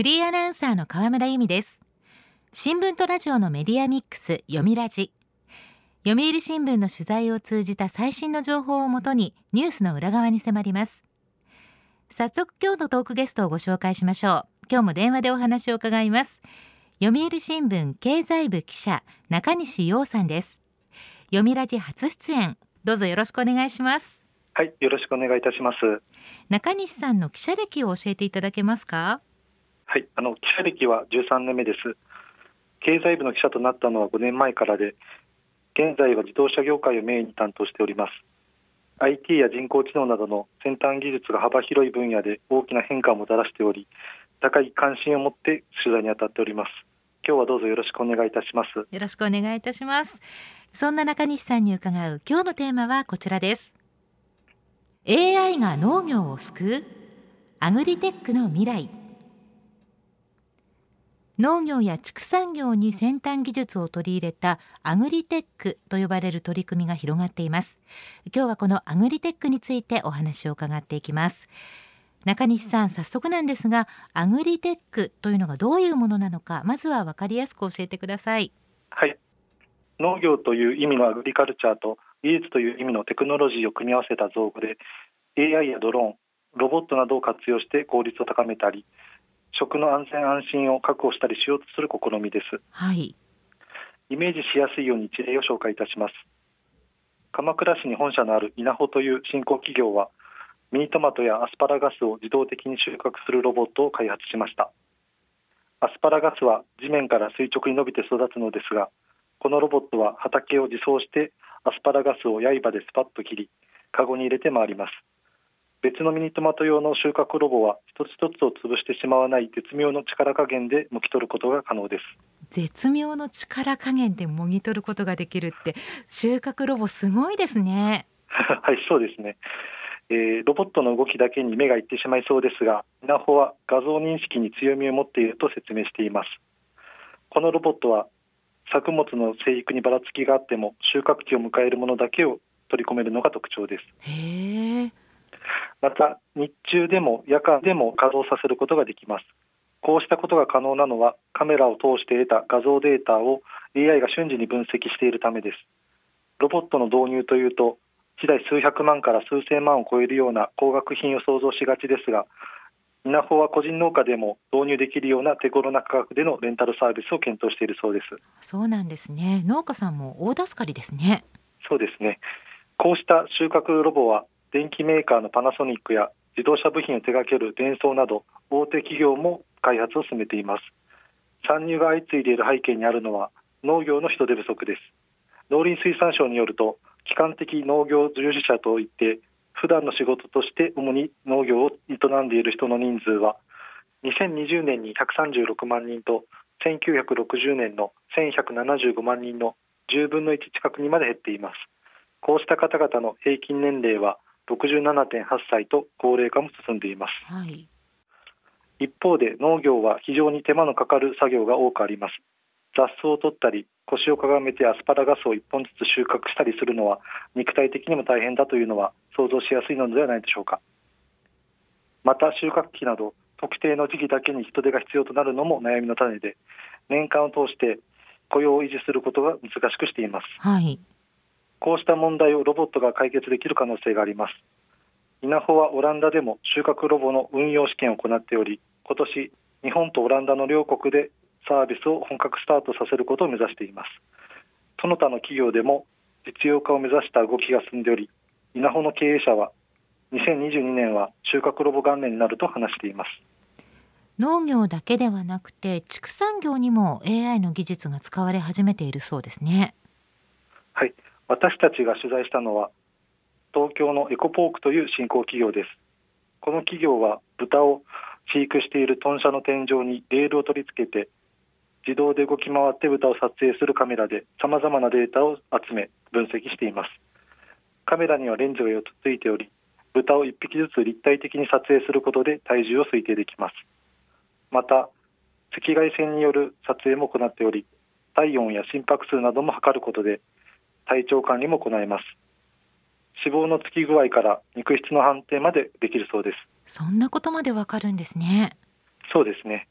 フリーアナウンサーの河村由美です。新聞とラジオのメディアミックス読みラジ。読売新聞の取材を通じた最新の情報をもとにニュースの裏側に迫ります。早速今日のトークゲストをご紹介しましょう。今日も電話でお話を伺います。読売新聞経済部記者中西洋さんです。読みラジ初出演。どうぞよろしくお願いします。はいよろしくお願いいたします。中西さんの記者歴を教えていただけますか？はい、あの記者歴は13年目です。経済部の記者となったのは5年前からで、現在は自動車業界をメインに担当しております。IT や人工知能などの先端技術が幅広い分野で大きな変化をもたらしており、高い関心を持って取材に当たっております。今日はどうぞよろしくお願いいたします。よろしくお願いいたします。そんな中西さんに伺う今日のテーマはこちらです。AI が農業を救う？アグリテックの未来。農業や畜産業に先端技術を取り入れたアグリテックと呼ばれる取り組みが広がっています。今日はこのアグリテックについてお話を伺っていきます。中西さん早速なんですがアグリテックというのがどういうものなのかまずは分かりやすく教えてください。はい。農業という意味の agriculture と技術という意味のテクノロジーを組み合わせた造語で AI やドローンロボットなどを活用して効率を高めたり食の安全安心を確保したりしようとする試みです。はい。イメージしやすいように一例を紹介いたします。鎌倉市に本社のある稲穂という新興企業は、ミニトマトやアスパラガスを自動的に収穫するロボットを開発しました。アスパラガスは地面から垂直に伸びて育つのですが、このロボットは畑を自走してアスパラガスを刃でスパッと切り、カゴに入れて回ります。別のミニトマト用の収穫ロボは一つ一つを潰してしまわない絶妙の力加減でもぎ取ることが可能です。絶妙の力加減でもぎ取ることができるって収穫ロボすごいですね。はいそうですね、えー、ロボットの動きだけに目がいってしまいそうですが稲穂は画像認識に強みを持っていると説明しています。このロボットは作物の生育にばらつきがあっても収穫期を迎えるものだけを取り込めるのが特徴です。へえまた日中でも夜間でも稼働させることができます。こうしたことが可能なのはカメラを通して得た画像データを AI が瞬時に分析しているためです。ロボットの導入というと1台数百万から数千万を超えるような高額品を想像しがちですが稲穂は個人農家でも導入できるような手頃な価格でのレンタルサービスを検討しているそうです。そうなんですね。農家さんも大助かりですね。そうですね。こうした収穫ロボは電機メーカーのパナソニックや自動車部品を手掛けるデンソーなど大手企業も開発を進めています。参入が相次いでいる背景にあるのは農業の人手不足です。農林水産省によると基幹的農業従事者といって普段の仕事として主に農業を営んでいる人の人数は2020年に136万人と1960年の1175万人の10分の1近くにまで減っています。こうした方々の平均年齢は67.8歳と高齢化も進んでいます、はい、一方で農業は非常に手間のかかる作業が多くあります。雑草を取ったり腰をかがめてアスパラガスを1本ずつ収穫したりするのは肉体的にも大変だというのは想像しやすいのではないでしょうか。また収穫期など特定の時期だけに人手が必要となるのも悩みの種で年間を通して雇用を維持することが難しくしています、はい、こうした問題をロボットが解決できる可能性があります。稲穂はオランダでも収穫ロボの運用試験を行っており今年日本とオランダの両国でサービスを本格スタートさせることを目指しています。その他の企業でも実用化を目指した動きが進んでおり稲穂の経営者は2022年は収穫ロボ元年になると話しています。農業だけではなくて畜産業にも AI の技術が使われ始めているそうですね。私たちが取材したのは東京のエコポークという新興企業です。この企業は豚を飼育している豚舎の天井にレールを取り付けて自動で動き回って豚を撮影するカメラでさまざまなデータを集め分析しています。カメラにはレンズが4つついており豚を1匹ずつ立体的に撮影することで体重を推定できます。また赤外線による撮影も行っており体温や心拍数なども測ることで体調管理も行います。脂肪のつき具合から肉質の判定までできるそうです。そんなことまでわかるんですね。そうですね。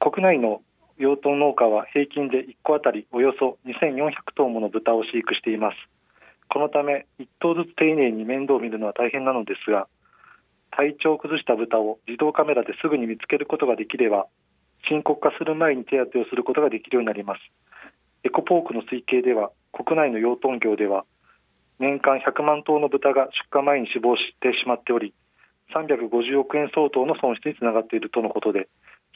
国内の養豚農家は平均で1個あたりおよそ2400頭もの豚を飼育しています。このため1頭ずつ丁寧に面倒を見るのは大変なのですが体調を崩した豚を自動カメラですぐに見つけることができれば深刻化する前に手当てをすることができるようになりますエコポークの推計では国内の養豚業では年間100万頭の豚が出荷前に死亡してしまっており350億円相当の損失につながっているとのことで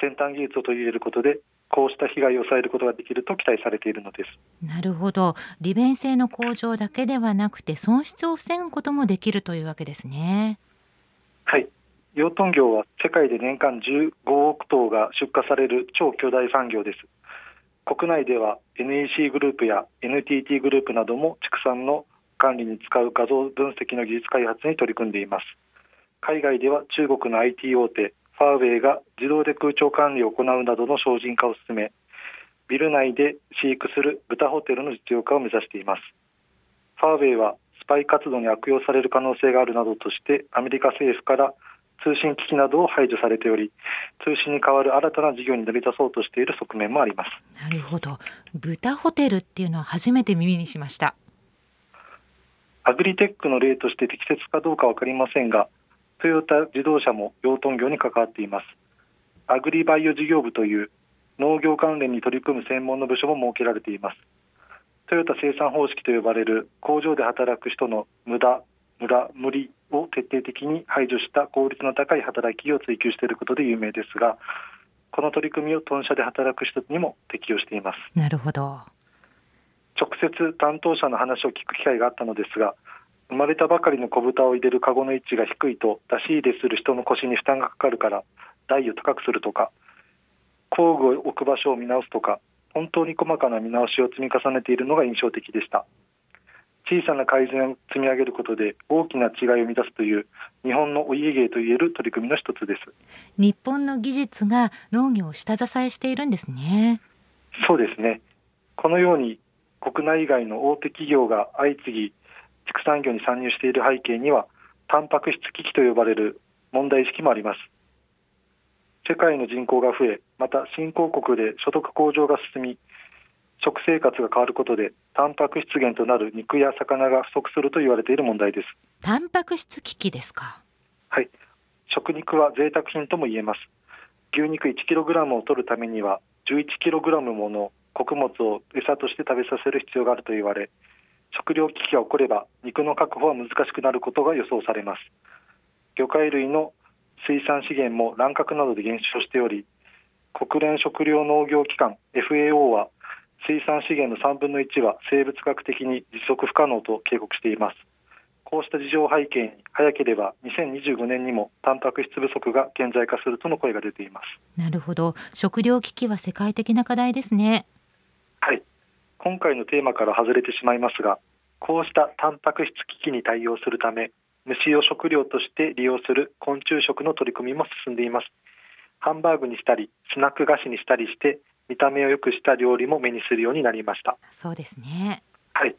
先端技術を取り入れることでこうした被害を抑えることができると期待されているのです。なるほど。利便性の向上だけではなくて損失を防ぐこともできるというわけですね。はい。養豚業は世界で年間15億頭が出荷される超巨大産業です国内では NEC グループや NTT グループなども畜産の管理に使う画像分析の技術開発に取り組んでいます。海外では中国の IT 大手ファーウェイが自動で空調管理を行うなどの精進化を進めビル内で飼育する豚ホテルの実用化を目指しています。ファーウェイはスパイ活動に悪用される可能性があるなどとしてアメリカ政府から通信機器などを排除されており通信に代わる新たな事業に乗り出そうとしている側面もあります。なるほど。豚ホテルっていうのは初めて耳にしました。アグリテックの例として適切かどうか分かりませんがトヨタ自動車も養豚業に関わっています。アグリバイオ事業部という農業関連に取り組む専門の部署も設けられています。トヨタ生産方式と呼ばれる工場で働く人の無駄ムラ無理を徹底的に排除した効率の高い働きを追求していることで有名ですがこの取り組みを豚舎で働く人にも適用しています。なるほど。直接担当者の話を聞く機会があったのですが生まれたばかりの子豚を入れるカゴの位置が低いと出し入れする人の腰に負担がかかるから台を高くするとか工具を置く場所を見直すとか本当に細かな見直しを積み重ねているのが印象的でした小さな改善を積み上げることで大きな違いを生み出すという日本のお家芸といえる取り組みの一つです。日本の技術が農業を下支えしているんですね。そうですね。このように国内外の大手企業が相次ぎ畜産業に参入している背景にはタンパク質危機と呼ばれる問題意識もあります。世界の人口が増えまた新興国で所得向上が進み食生活が変わることでタンパク質源となる肉や魚が不足すると言われている問題です。タンパク質危機ですか？はい。食肉は贅沢品とも言えます。牛肉 1kg を取るためには 11kg もの穀物を餌として食べさせる必要があると言われ食糧危機が起これば肉の確保は難しくなることが予想されます。魚介類の水産資源も乱獲などで減少しており国連食糧農業機関 FAO は水産資源の3分の1は生物学的に持続不可能と警告しています。こうした事情背景に早ければ2025年にもタンパク質不足が顕在化するとの声が出ています。なるほど。食糧危機は世界的な課題ですね。はい。今回のテーマから外れてしまいますがこうしたタンパク質危機に対応するため虫を食料として利用する昆虫食の取り組みも進んでいます。ハンバーグにしたりスナック菓子にしたりして見た目を良くした料理も目にするようになりました。そうですね。はい。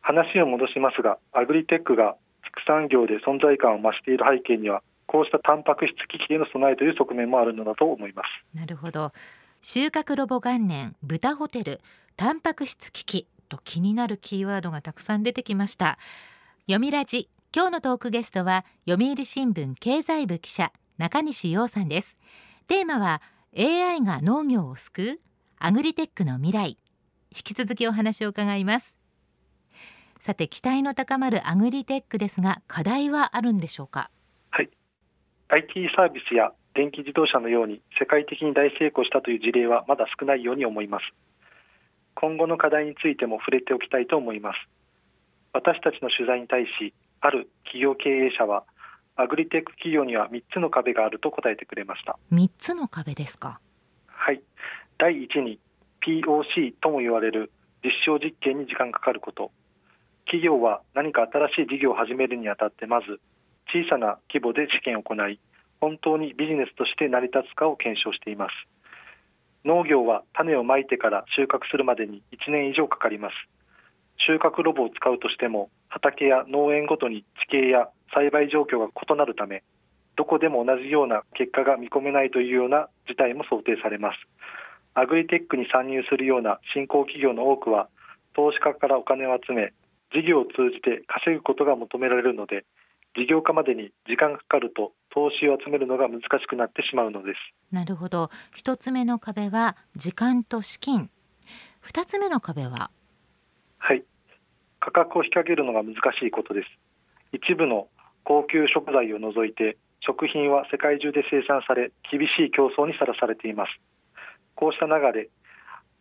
話を戻しますがアグリテックが畜産業で存在感を増している背景にはこうしたタンパク質危機への備えという側面もあるのだと思います。なるほど。収穫ロボ元年豚ホテルタンパク質危機と気になるキーワードがたくさん出てきました。読みラジ。今日のトークゲストは読売新聞経済部記者中西洋さんです。テーマは AI が農業を救うアグリテックの未来。引き続きお話を伺います。さて期待の高まるアグリテックですが課題はあるんでしょうか？はい。IT サービスや電気自動車のように世界的に大成功したという事例はまだ少ないように思います。今後の課題についても触れておきたいと思います。私たちの取材に対しある企業経営者はアグリテック企業には3つの壁があると答えてくれました。3つの壁ですか？はい。第1に POC とも言われる実証実験に時間かかること。企業は何か新しい事業を始めるにあたってまず小さな規模で試験を行い本当にビジネスとして成り立つかを検証しています。農業は種をまいてから収穫するまでに1年以上かかります。収穫ロボを使うとしても畑や農園ごとに地形や栽培状況が異なるためどこでも同じような結果が見込めないというような事態も想定されます。アグリテックに参入するような新興企業の多くは投資家からお金を集め事業を通じて稼ぐことが求められるので事業化までに時間がかかると投資を集めるのが難しくなってしまうのです。なるほど。一つ目の壁は時間と資金。二つ目の壁は？はい。価格を引き上げるのが難しいことです。一部の高級食材を除いて食品は世界中で生産され厳しい競争にさらされています。こうした流れ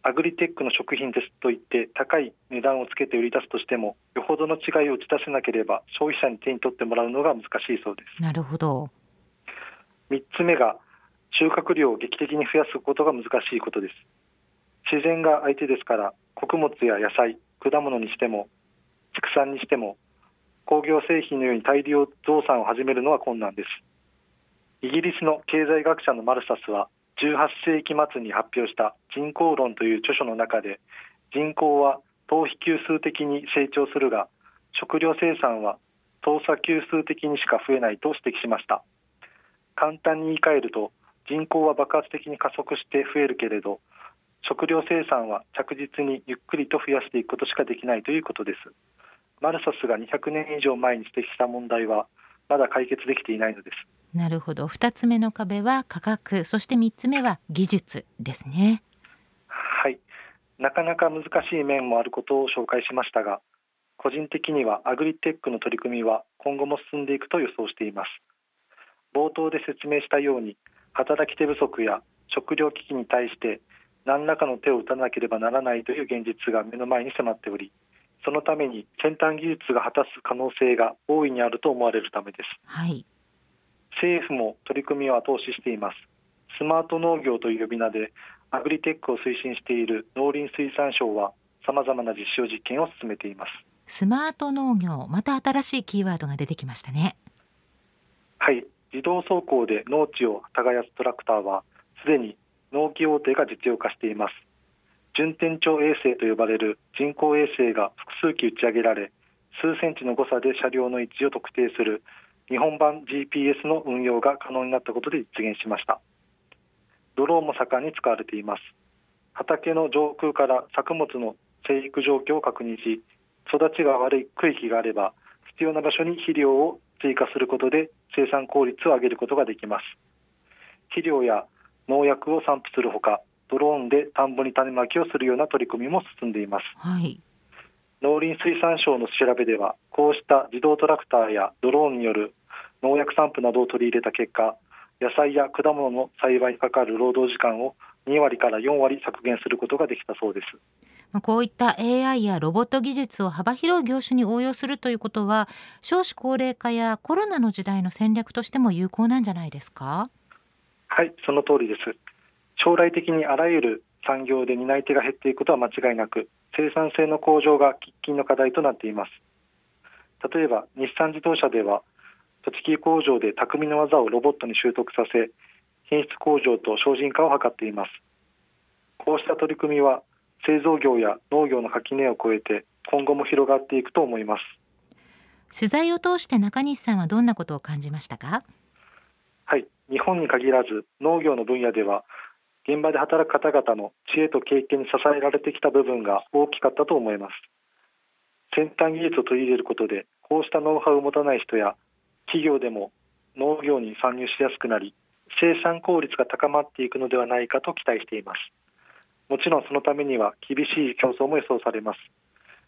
アグリテックの食品ですと言って高い値段をつけて売り出すとしてもよほどの違いを打ち出せなければ消費者に手に取ってもらうのが難しいそうです。なるほど。3つ目が収穫量を劇的に増やすことが難しいことです。自然が相手ですから穀物や野菜果物にしても畜産にしても工業製品のように大量増産を始めるのは困難です。イギリスの経済学者のマルサスは18世紀末に発表した人口論という著書の中で人口は等比級数的に成長するが食料生産は等差級数的にしか増えないと指摘しました。簡単に言い換えると人口は爆発的に加速して増えるけれど食料生産は着実にゆっくりと増やしていくことしかできないということです。マルサスが200年以上前に指摘した問題はまだ解決できていないのです。なるほど。2つ目の壁は価格そして3つ目は技術ですね。はい。なかなか難しい面もあることを紹介しましたが個人的にはアグリテックの取り組みは今後も進んでいくと予想しています。冒頭で説明したように働き手不足や食料危機に対して何らかの手を打たなければならないという現実が目の前に迫っておりそのために先端技術が果たす可能性が大いにあると思われるためです、はい、政府も取り組みを後押ししています。スマート農業という呼び名でアグリテックを推進している農林水産省はさまざまな実証実験を進めています。スマート農業また新しいキーワードが出てきましたね。はい。自動走行で農地を耕すトラクターはすでに農機大手が実用化しています順天頂衛星と呼ばれる人工衛星が複数機打ち上げられ数センチの誤差で車両の位置を特定する日本版 GPS の運用が可能になったことで実現しました。ドローンも盛んに使われています。畑の上空から作物の生育状況を確認し育ちが悪い区域があれば必要な場所に肥料を追加することで生産効率を上げることができます。肥料や農薬を散布するほかドローンで田んぼに種まきをするような取り組みも進んでいます、はい、農林水産省の調べではこうした自動トラクターやドローンによる農薬散布などを取り入れた結果野菜や果物の栽培にかかる労働時間を2割から4割削減することができたそうです。こういった AI やロボット技術を幅広い業種に応用するということは少子高齢化やコロナの時代の戦略としても有効なんじゃないですか？はいその通りです将来的にあらゆる産業で担い手が減っていくことは間違いなく生産性の向上が喫緊の課題となっています。例えば日産自動車では栃木工場で匠の技をロボットに習得させ品質向上と精進化を図っています。こうした取り組みは製造業や農業の垣根を越えて今後も広がっていくと思います。取材を通して中西さんはどんなことを感じましたか？はい。日本に限らず農業の分野では現場で働く方々の知恵と経験に支えられてきた部分が大きかったと思います。先端技術を取り入れることでこうしたノウハウを持たない人や企業でも農業に参入しやすくなり生産効率が高まっていくのではないかと期待しています。もちろんそのためには厳しい競争も予想されます。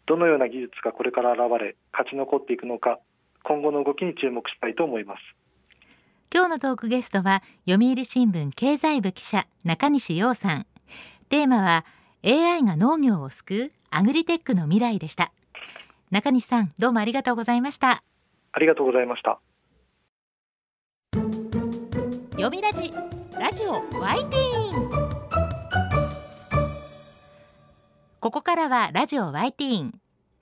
どのような技術がこれから現れ勝ち残っていくのか今後の動きに注目したいと思います。今日のトークゲストは読売新聞経済部記者中西洋さん。テーマは AI が農業を救うアグリテックの未来でした。中西さんどうもありがとうございました。ありがとうございました。読みラジラジオワイティーン。ここからはラジオワイティーン。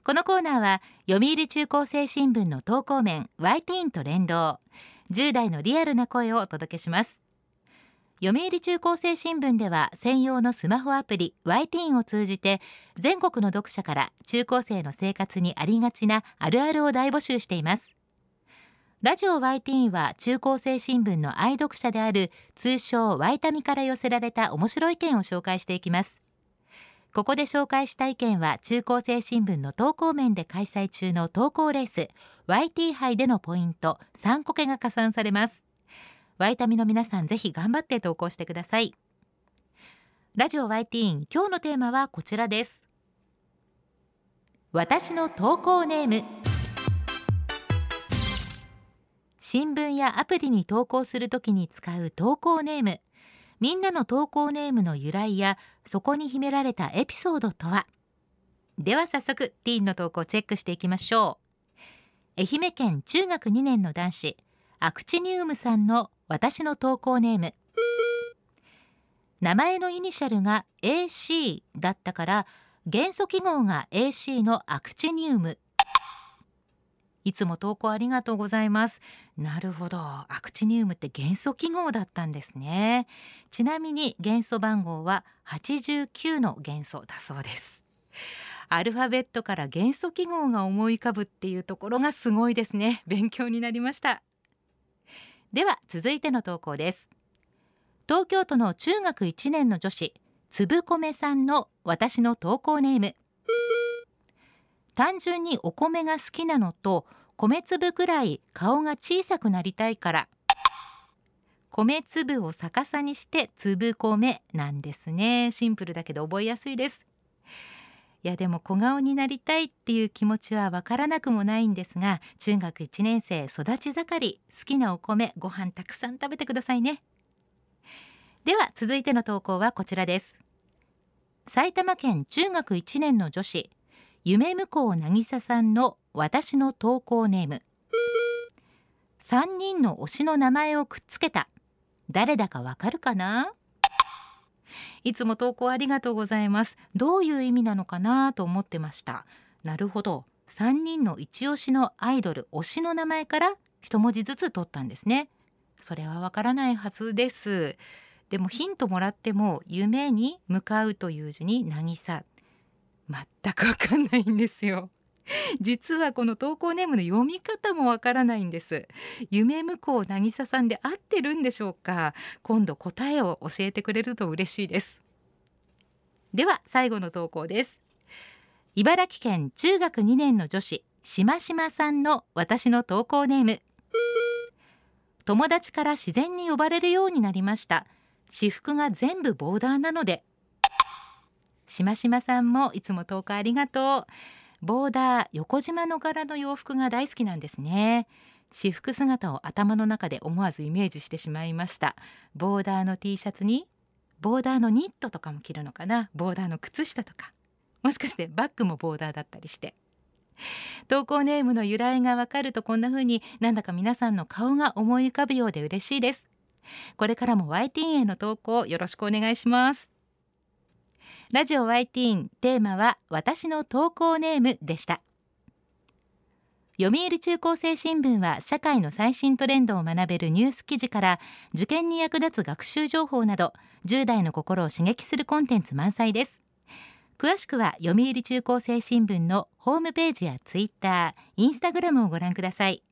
このコーナーは読売中高生新聞の投稿面ワイティーンと連動10代のリアルな声をお届けします。読売中高生新聞では専用のスマホアプリ y ティーンを通じて全国の読者から中高生の生活にありがちなあるあるを大募集しています。ラジオ YT は中高生新聞の愛読者である通称ワイタミから寄せられた面白い意見を紹介していきます。ここで紹介した意見は中高生新聞の投稿面で開催中の投稿レース YT 杯でのポイント3個けが加算されます。ワイタミの皆さんぜひ頑張って投稿してください。ラジオ YT 今日のテーマはこちらです。私の投稿ネーム。新聞やアプリに投稿するときに使う投稿ネーム。みんなの投稿ネームの由来やそこに秘められたエピソードとは？では早速ティーンの投稿チェックしていきましょう。愛媛県中学2年の男子アクチニウムさんの私の投稿ネーム。名前のイニシャルが AC だったから元素記号が AC のアクチニウム。いつも投稿ありがとうございます。なるほど。アクチニウムって元素記号だったんですね。ちなみに元素番号は89の元素だそうです。アルファベットから元素記号が思い浮かぶっていうところがすごいですね。勉強になりました。では続いての投稿です。東京都の中学1年の女子つぶこめさんの私の投稿ネーム。単純にお米が好きなのと米粒ぐらい顔が小さくなりたいから。米粒を逆さにして粒米なんですね。シンプルだけど覚えやすいです。いやでも小顔になりたいっていう気持ちはわからなくもないんですが中学1年生育ち盛り好きなお米ご飯たくさん食べてくださいね。では続いての投稿はこちらです。埼玉県中学1年の女子夢向こう渚さんの私の投稿ネーム。3人の推しの名前をくっつけた。誰だかわかるかな？いつも投稿ありがとうございます。どういう意味なのかな？と思ってました。なるほど。3人の一押しのアイドル推しの名前から一文字ずつ取ったんですね。それはわからないはずです。でもヒントもらっても夢に向かうという字に渚。全くわかんないんですよ。実はこの投稿ネームの読み方もわからないんです。夢向こう渚さんで合ってるんでしょうか。今度答えを教えてくれると嬉しいです。では最後の投稿です。茨城県中学2年の女子しましまさんの私の投稿ネーム。友達から自然に呼ばれるようになりました。私服が全部ボーダーなのでしましまさんもいつも投稿ありがとう。ボーダー横縞の柄の洋服が大好きなんですね。私服姿を頭の中で思わずイメージしてしまいました。ボーダーの T シャツにボーダーのニットとかも着るのかな？ボーダーの靴下とか。もしかしてバッグもボーダーだったりして。投稿ネームの由来がわかるとこんな風になんだか皆さんの顔が思い浮かぶようで嬉しいです。これからも YT への投稿よろしくお願いします。ラジオ YT テーマは私の投稿ネームでした。読売中高生新聞は社会の最新トレンドを学べるニュース記事から受験に役立つ学習情報など10代の心を刺激するコンテンツ満載です。詳しくは読売中高生新聞のホームページやツイッター、インスタグラムをご覧ください。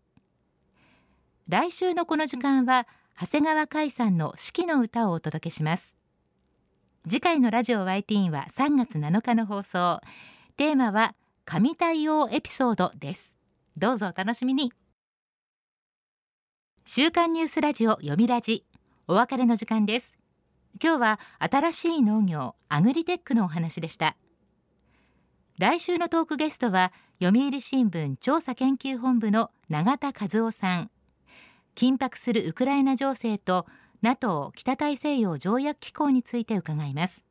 来週のこの時間は長谷川海さんの四季の歌をお届けします。次回のラジオ YT は3月7日の放送。テーマは神対応エピソードです。どうぞお楽しみに。週刊ニュースラジオ読みラジ。お別れの時間です。今日は新しい農業アグリテックのお話でした。来週のトークゲストは読売新聞調査研究本部の永田和夫さん。緊迫するウクライナ情勢と NATO 北大西洋条約機構について伺います。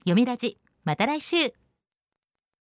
読みラジまた来週。